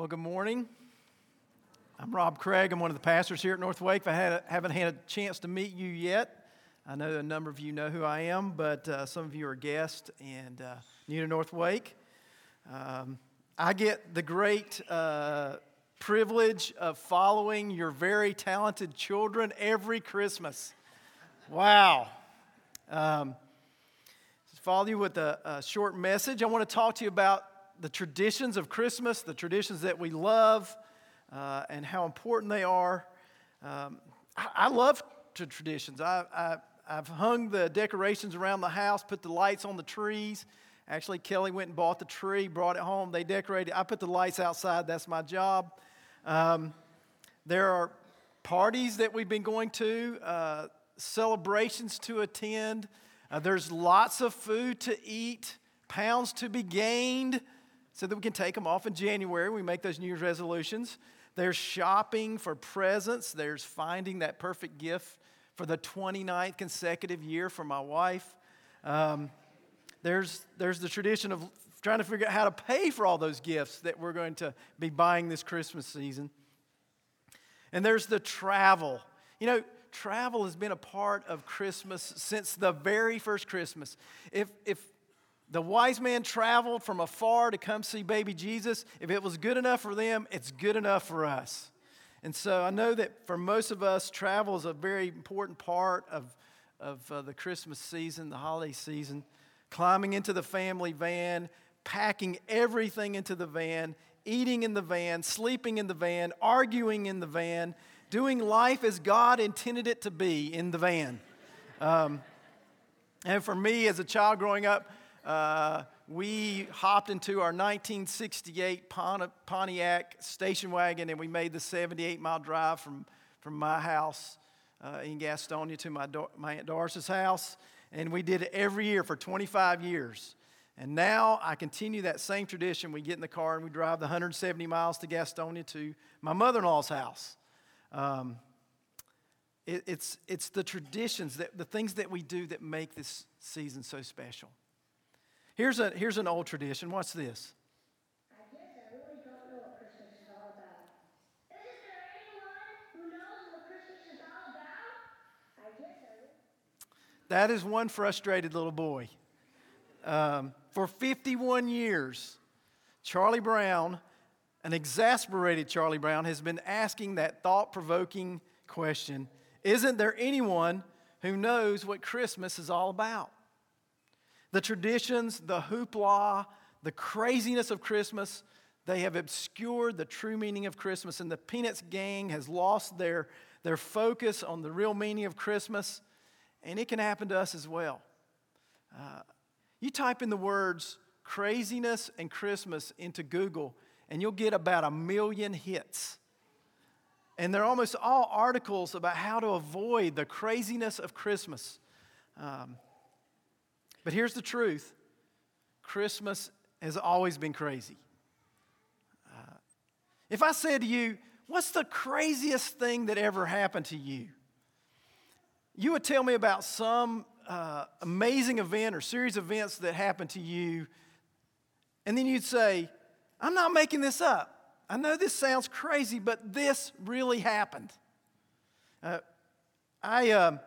Well, good morning. I'm Rob Craig. I'm one of the pastors here at North Wake. I had, haven't had a chance to meet you yet. I know a number of you know who I am, but uh, some of you are guests and uh, new to North Wake. Um, I get the great uh, privilege of following your very talented children every Christmas. Wow. Um, follow you with a, a short message. I want to talk to you about the traditions of Christmas, the traditions that we love, uh, and how important they are. Um, I, I, love traditions. I, I, I've hung the decorations around the house, put the lights on the trees. Actually, Kelly went and bought the tree, brought it home. They decorated. I put the lights outside. That's my job. Um, there are parties that we've been going to, uh, celebrations to attend. Uh, there's lots of food to eat, pounds to be gained so that we can take them off in January. We make those New Year's resolutions. There's shopping for presents. There's finding that perfect gift for the 29th consecutive year for my wife. Um, there's, there's the tradition of trying to figure out how to pay for all those gifts that we're going to be buying this Christmas season. And there's the travel. You know, travel has been a part of Christmas since the very first Christmas. If, if the wise man traveled from afar to come see baby Jesus. If it was good enough for them, it's good enough for us. And so I know that for most of us, travel is a very important part of, of uh, the Christmas season, the holiday season. Climbing into the family van, packing everything into the van, eating in the van, sleeping in the van, arguing in the van, doing life as God intended it to be in the van. Um, and for me, as a child growing up, uh, we hopped into our 1968 Pontiac station wagon and we made the 78 mile drive from, from my house uh, in Gastonia to my, my Aunt Doris's house. And we did it every year for 25 years. And now I continue that same tradition. We get in the car and we drive the 170 miles to Gastonia to my mother in law's house. Um, it, it's, it's the traditions, that, the things that we do that make this season so special. Here's, a, here's an old tradition. What's this? That is one frustrated little boy. Um, for 51 years, Charlie Brown, an exasperated Charlie Brown, has been asking that thought provoking question Isn't there anyone who knows what Christmas is all about? The traditions, the hoopla, the craziness of Christmas, they have obscured the true meaning of Christmas, and the Peanuts gang has lost their, their focus on the real meaning of Christmas, and it can happen to us as well. Uh, you type in the words craziness and Christmas into Google, and you'll get about a million hits. And they're almost all articles about how to avoid the craziness of Christmas. Um, but here's the truth Christmas has always been crazy. Uh, if I said to you, What's the craziest thing that ever happened to you? You would tell me about some uh, amazing event or series of events that happened to you, and then you'd say, I'm not making this up. I know this sounds crazy, but this really happened. Uh, I, um,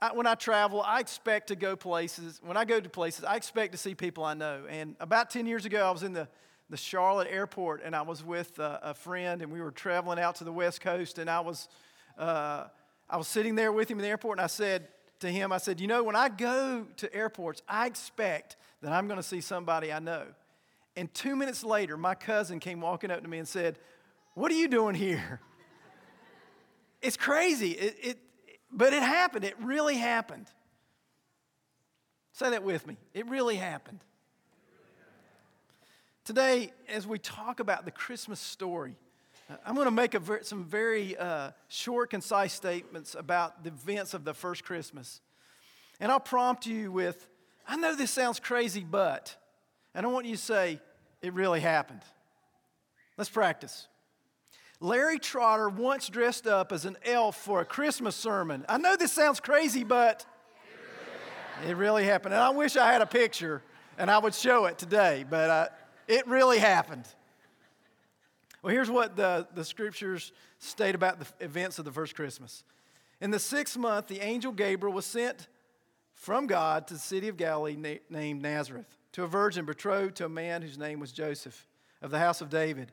I, when I travel, I expect to go places. When I go to places, I expect to see people I know. And about 10 years ago, I was in the, the Charlotte airport and I was with a, friend and we were traveling out to the West Coast. And I was, uh, I was sitting there with him in the airport and I said to him, I said, You know, when I go to airports, I expect that I'm going to see somebody I know. And two minutes later, my cousin came walking up to me and said, What are you doing here? It's crazy. It, it, but it happened. It really happened. Say that with me. It really happened. Today, as we talk about the Christmas story, I'm going to make ver- some very uh, short, concise statements about the events of the first Christmas. And I'll prompt you with, I know this sounds crazy, but, and I want you to say, it really happened. Let's practice. Larry Trotter once dressed up as an elf for a Christmas sermon. I know this sounds crazy, but it really happened. And I wish I had a picture and I would show it today, but uh, it really happened. Well, here's what the, the scriptures state about the events of the first Christmas. In the sixth month, the angel Gabriel was sent from God to the city of Galilee na- named Nazareth to a virgin betrothed to a man whose name was Joseph of the house of David.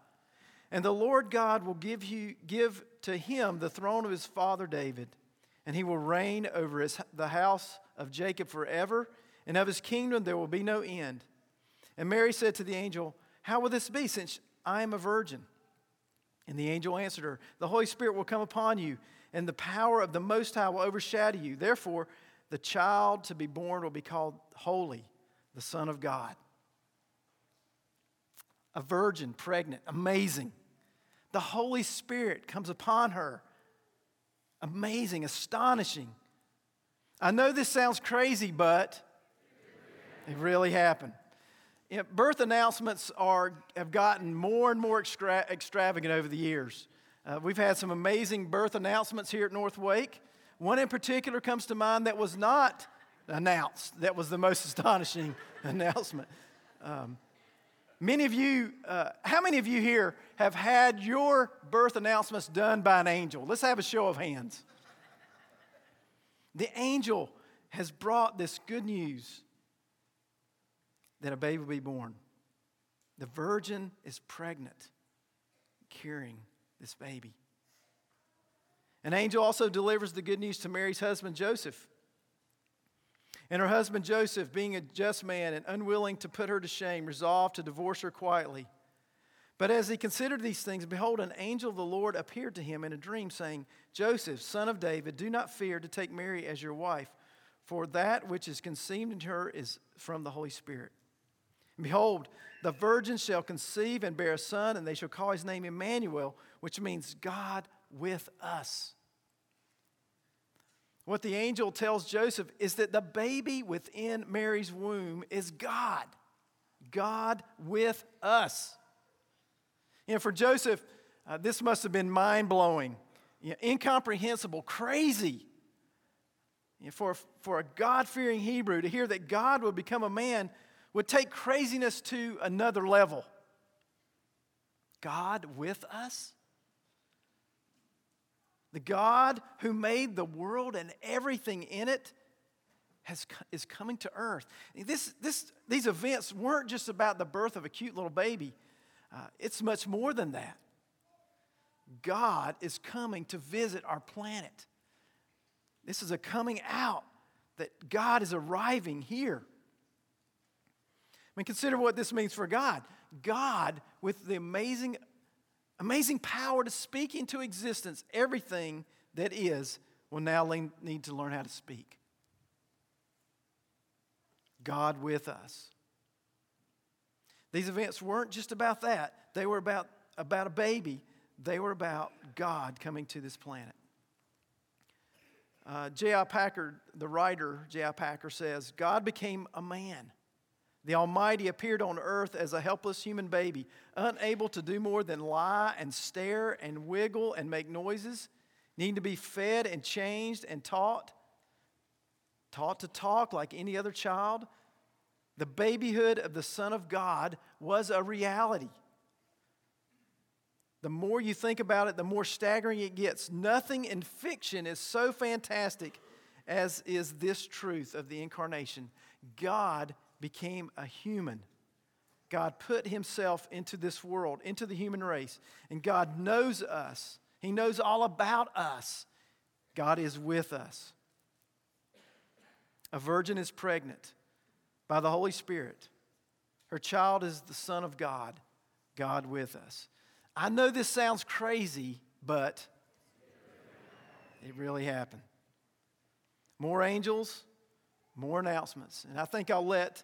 And the Lord God will give, you, give to him the throne of his father David, and he will reign over his, the house of Jacob forever, and of his kingdom there will be no end. And Mary said to the angel, How will this be, since I am a virgin? And the angel answered her, The Holy Spirit will come upon you, and the power of the Most High will overshadow you. Therefore, the child to be born will be called Holy, the Son of God. A virgin, pregnant, amazing. The Holy Spirit comes upon her. Amazing, astonishing. I know this sounds crazy, but it really happened. You know, birth announcements are, have gotten more and more extra, extravagant over the years. Uh, we've had some amazing birth announcements here at North Wake. One in particular comes to mind that was not announced, that was the most astonishing announcement. Um, many of you, uh, how many of you here have had your birth announcements done by an angel? Let's have a show of hands. The angel has brought this good news that a baby will be born. The virgin is pregnant, carrying this baby. An angel also delivers the good news to Mary's husband, Joseph. And her husband, Joseph, being a just man and unwilling to put her to shame, resolved to divorce her quietly. But as he considered these things, behold, an angel of the Lord appeared to him in a dream, saying, Joseph, son of David, do not fear to take Mary as your wife, for that which is conceived in her is from the Holy Spirit. And Behold, the virgin shall conceive and bear a son, and they shall call his name Emmanuel, which means God with us. What the angel tells Joseph is that the baby within Mary's womb is God. God with us. You know, for Joseph, uh, this must have been mind blowing, you know, incomprehensible, crazy. You know, for, for a God fearing Hebrew to hear that God would become a man would take craziness to another level. God with us? The God who made the world and everything in it has, is coming to earth. This, this, these events weren't just about the birth of a cute little baby, uh, it's much more than that. God is coming to visit our planet. This is a coming out that God is arriving here. I mean, consider what this means for God. God, with the amazing, amazing power to speak into existence everything that is, will now need to learn how to speak. God with us. These events weren't just about that, they were about, about a baby, they were about God coming to this planet. Uh, J.I. Packer, the writer, J.I. Packer says, God became a man the Almighty appeared on earth as a helpless human baby, unable to do more than lie and stare and wiggle and make noises, needing to be fed and changed and taught, taught to talk like any other child. The babyhood of the Son of God was a reality. The more you think about it, the more staggering it gets. Nothing in fiction is so fantastic as is this truth of the incarnation. God became a human. God put himself into this world, into the human race, and God knows us. He knows all about us. God is with us. A virgin is pregnant by the Holy Spirit. Her child is the Son of God, God with us. I know this sounds crazy, but it really happened. More angels, more announcements. And I think I'll let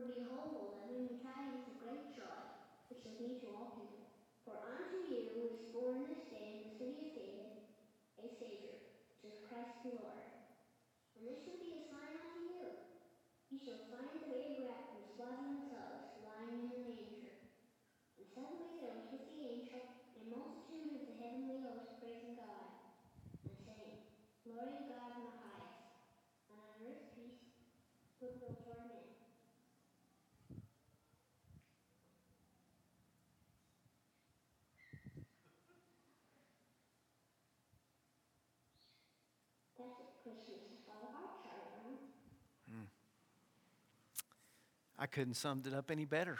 for behold, I bring you tidings of great joy, which shall be to all people. For unto you is born this day in the city of David a Savior, which is Christ the Lord. And this shall be a sign unto you. You shall find the babe wrapped in swaddling clothes, lying in a manger. And suddenly there was with the angel a multitude of the heavenly host praising God, and saying, Glory to God in the highest, and on earth peace, goodwill toward men. That's what Christmas is all about, Charlie Brown. I couldn't summed it up any better.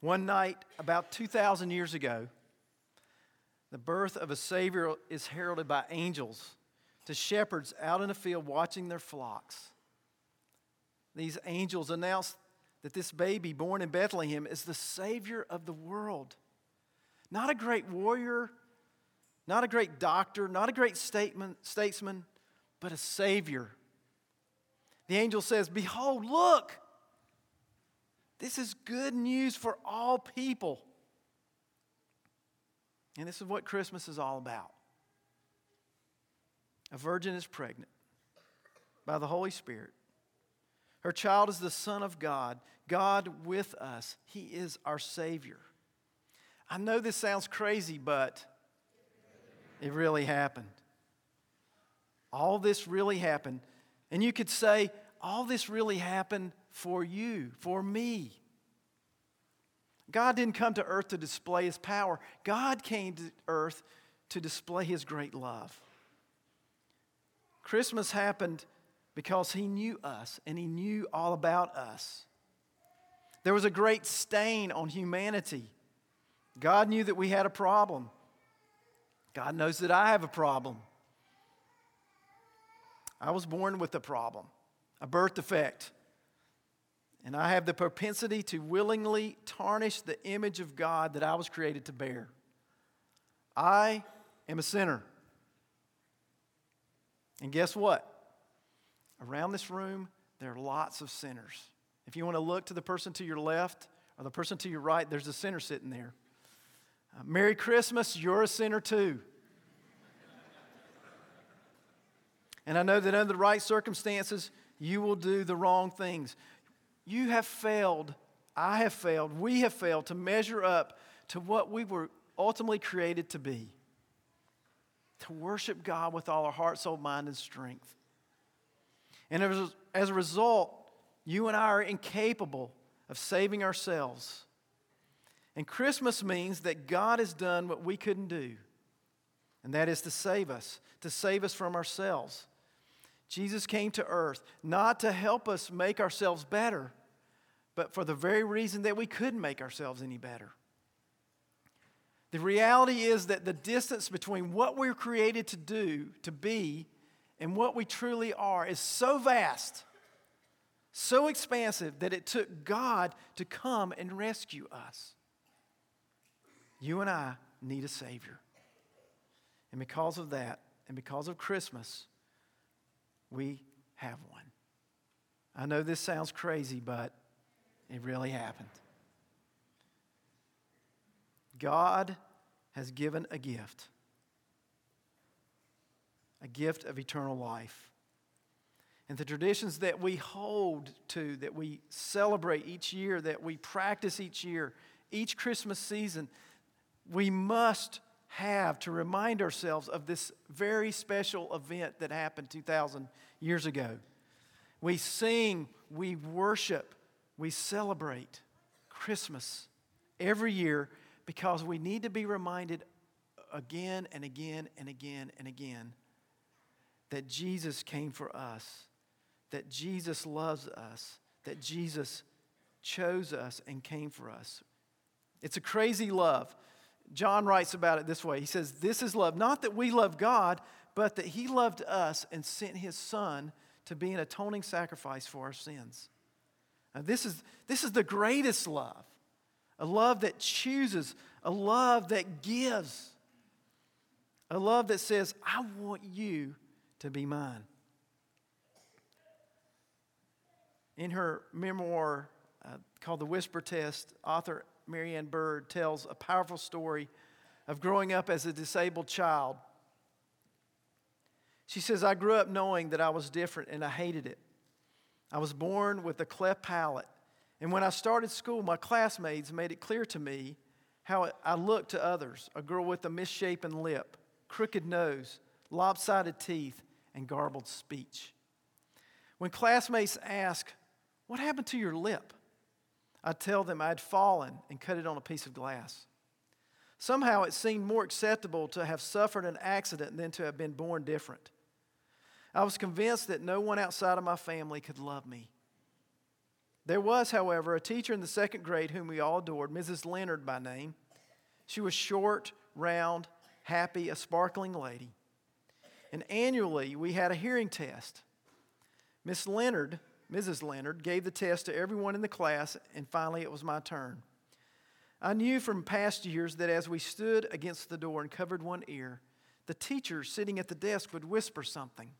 One night, about 2,000 years ago, the birth of a Savior is heralded by angels to shepherds out in the field watching their flocks. These angels announce that this baby born in Bethlehem is the Savior of the world. Not a great warrior, not a great doctor, not a great statesman, but a Savior. The angel says, Behold, look, this is good news for all people. And this is what Christmas is all about. A virgin is pregnant by the Holy Spirit. Her child is the Son of God, God with us. He is our Savior. I know this sounds crazy, but it really happened. All this really happened. And you could say, all this really happened for you, for me. God didn't come to earth to display his power, God came to earth to display his great love. Christmas happened because he knew us and he knew all about us. There was a great stain on humanity. God knew that we had a problem. God knows that I have a problem. I was born with a problem, a birth defect. And I have the propensity to willingly tarnish the image of God that I was created to bear. I am a sinner. And guess what? Around this room, there are lots of sinners. If you want to look to the person to your left or the person to your right, there's a sinner sitting there. Merry Christmas, you're a sinner too. And I know that under the right circumstances, you will do the wrong things. You have failed, I have failed, we have failed to measure up to what we were ultimately created to be to worship God with all our heart, soul, mind, and strength. And as a result, you and I are incapable of saving ourselves. And Christmas means that God has done what we couldn't do, and that is to save us, to save us from ourselves. Jesus came to earth not to help us make ourselves better, but for the very reason that we couldn't make ourselves any better. The reality is that the distance between what we're created to do, to be, and what we truly are is so vast, so expansive, that it took God to come and rescue us. You and I need a Savior. And because of that, and because of Christmas, we have one. I know this sounds crazy, but it really happened. God has given a gift a gift of eternal life. And the traditions that we hold to, that we celebrate each year, that we practice each year, each Christmas season, we must have to remind ourselves of this very special event that happened 2,000 years ago. We sing, we worship, we celebrate Christmas every year because we need to be reminded again and again and again and again that Jesus came for us, that Jesus loves us, that Jesus chose us and came for us. It's a crazy love. John writes about it this way He says, This is love, not that we love God, but that He loved us and sent His Son to be an atoning sacrifice for our sins. Now, this, is, this is the greatest love a love that chooses, a love that gives, a love that says, I want you to be mine. In her memoir uh, called The Whisper Test, author Mary Ann Bird tells a powerful story of growing up as a disabled child. She says, I grew up knowing that I was different and I hated it. I was born with a cleft palate. And when I started school, my classmates made it clear to me how I looked to others a girl with a misshapen lip, crooked nose, lopsided teeth, and garbled speech. When classmates ask, What happened to your lip? I tell them I'd fallen and cut it on a piece of glass. Somehow it seemed more acceptable to have suffered an accident than to have been born different. I was convinced that no one outside of my family could love me. There was, however, a teacher in the second grade whom we all adored, Mrs. Leonard by name. She was short, round, happy, a sparkling lady. And annually, we had a hearing test. Miss Leonard Mrs. Leonard gave the test to everyone in the class, and finally it was my turn. I knew from past years that as we stood against the door and covered one ear, the teacher sitting at the desk would whisper something,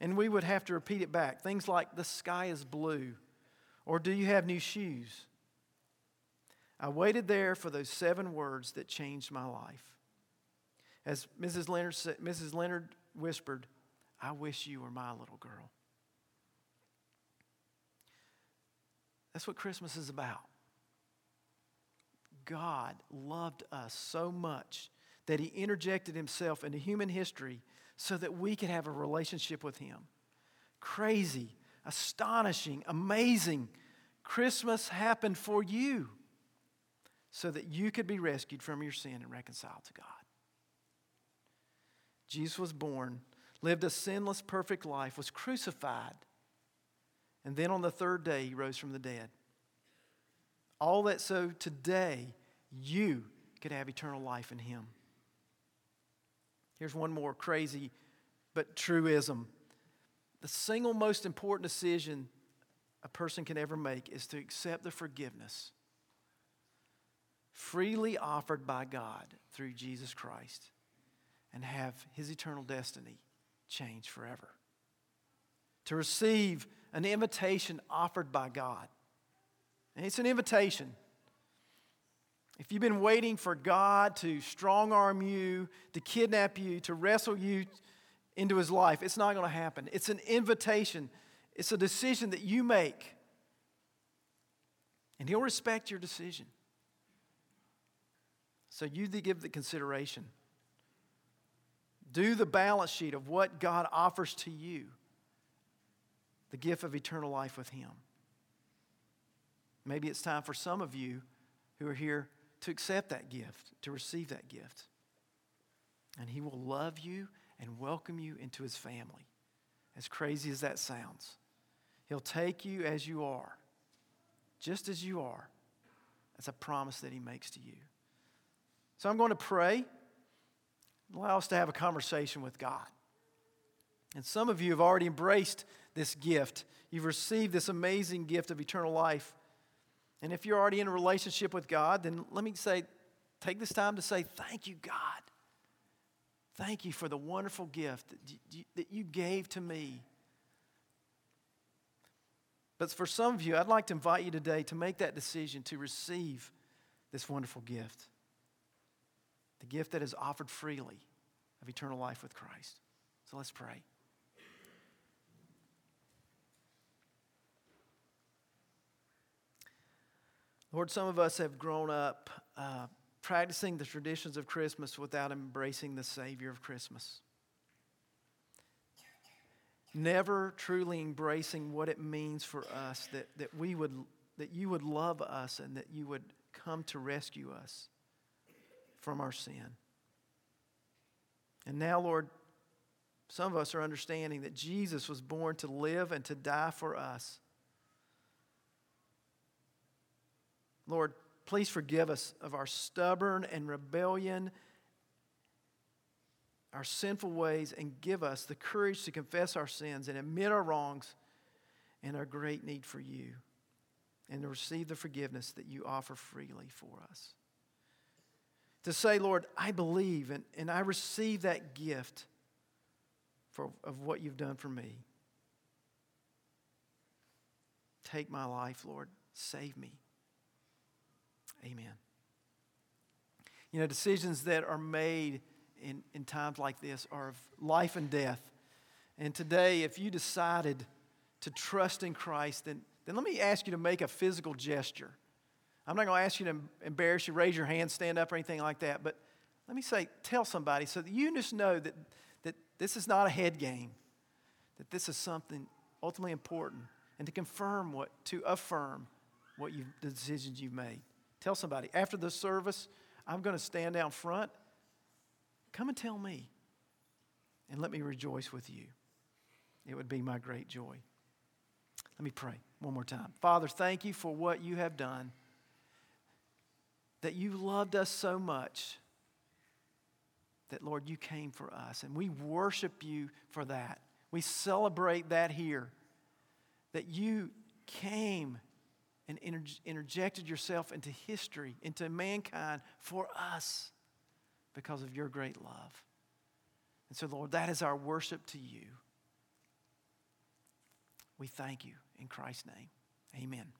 and we would have to repeat it back. Things like, the sky is blue, or do you have new shoes? I waited there for those seven words that changed my life. As Mrs. Leonard, Mrs. Leonard whispered, I wish you were my little girl. That's what Christmas is about. God loved us so much that he interjected himself into human history so that we could have a relationship with him. Crazy, astonishing, amazing. Christmas happened for you so that you could be rescued from your sin and reconciled to God. Jesus was born, lived a sinless, perfect life, was crucified and then on the third day, he rose from the dead. All that so today you could have eternal life in him. Here's one more crazy but truism. The single most important decision a person can ever make is to accept the forgiveness freely offered by God through Jesus Christ and have his eternal destiny change forever. To receive an invitation offered by God. And it's an invitation. If you've been waiting for God to strong arm you, to kidnap you, to wrestle you into his life, it's not going to happen. It's an invitation, it's a decision that you make. And he'll respect your decision. So you give the consideration. Do the balance sheet of what God offers to you the gift of eternal life with Him. Maybe it's time for some of you who are here to accept that gift, to receive that gift. And He will love you and welcome you into His family, as crazy as that sounds. He'll take you as you are, just as you are. That's a promise that He makes to you. So I'm going to pray, allow us to have a conversation with God. And some of you have already embraced this gift. You've received this amazing gift of eternal life. And if you're already in a relationship with God, then let me say, take this time to say, Thank you, God. Thank you for the wonderful gift that you gave to me. But for some of you, I'd like to invite you today to make that decision to receive this wonderful gift the gift that is offered freely of eternal life with Christ. So let's pray. Lord, some of us have grown up uh, practicing the traditions of Christmas without embracing the Savior of Christmas. Never truly embracing what it means for us that, that, we would, that you would love us and that you would come to rescue us from our sin. And now, Lord, some of us are understanding that Jesus was born to live and to die for us. Lord, please forgive us of our stubborn and rebellion our sinful ways and give us the courage to confess our sins and admit our wrongs and our great need for you and to receive the forgiveness that you offer freely for us. To say, Lord, I believe and, and I receive that gift for, of what you've done for me. Take my life, Lord. Save me. Amen. You know, decisions that are made in, in times like this are of life and death. And today, if you decided to trust in Christ, then, then let me ask you to make a physical gesture. I'm not going to ask you to embarrass you, raise your hand, stand up, or anything like that. But let me say, tell somebody so that you just know that, that this is not a head game, that this is something ultimately important, and to confirm what, to affirm what you the decisions you've made. Tell somebody after the service, I'm going to stand down front. Come and tell me, and let me rejoice with you. It would be my great joy. Let me pray one more time. Father, thank you for what you have done, that you loved us so much that, Lord, you came for us, and we worship you for that. We celebrate that here, that you came and interjected yourself into history, into mankind for us because of your great love. And so, Lord, that is our worship to you. We thank you in Christ's name. Amen.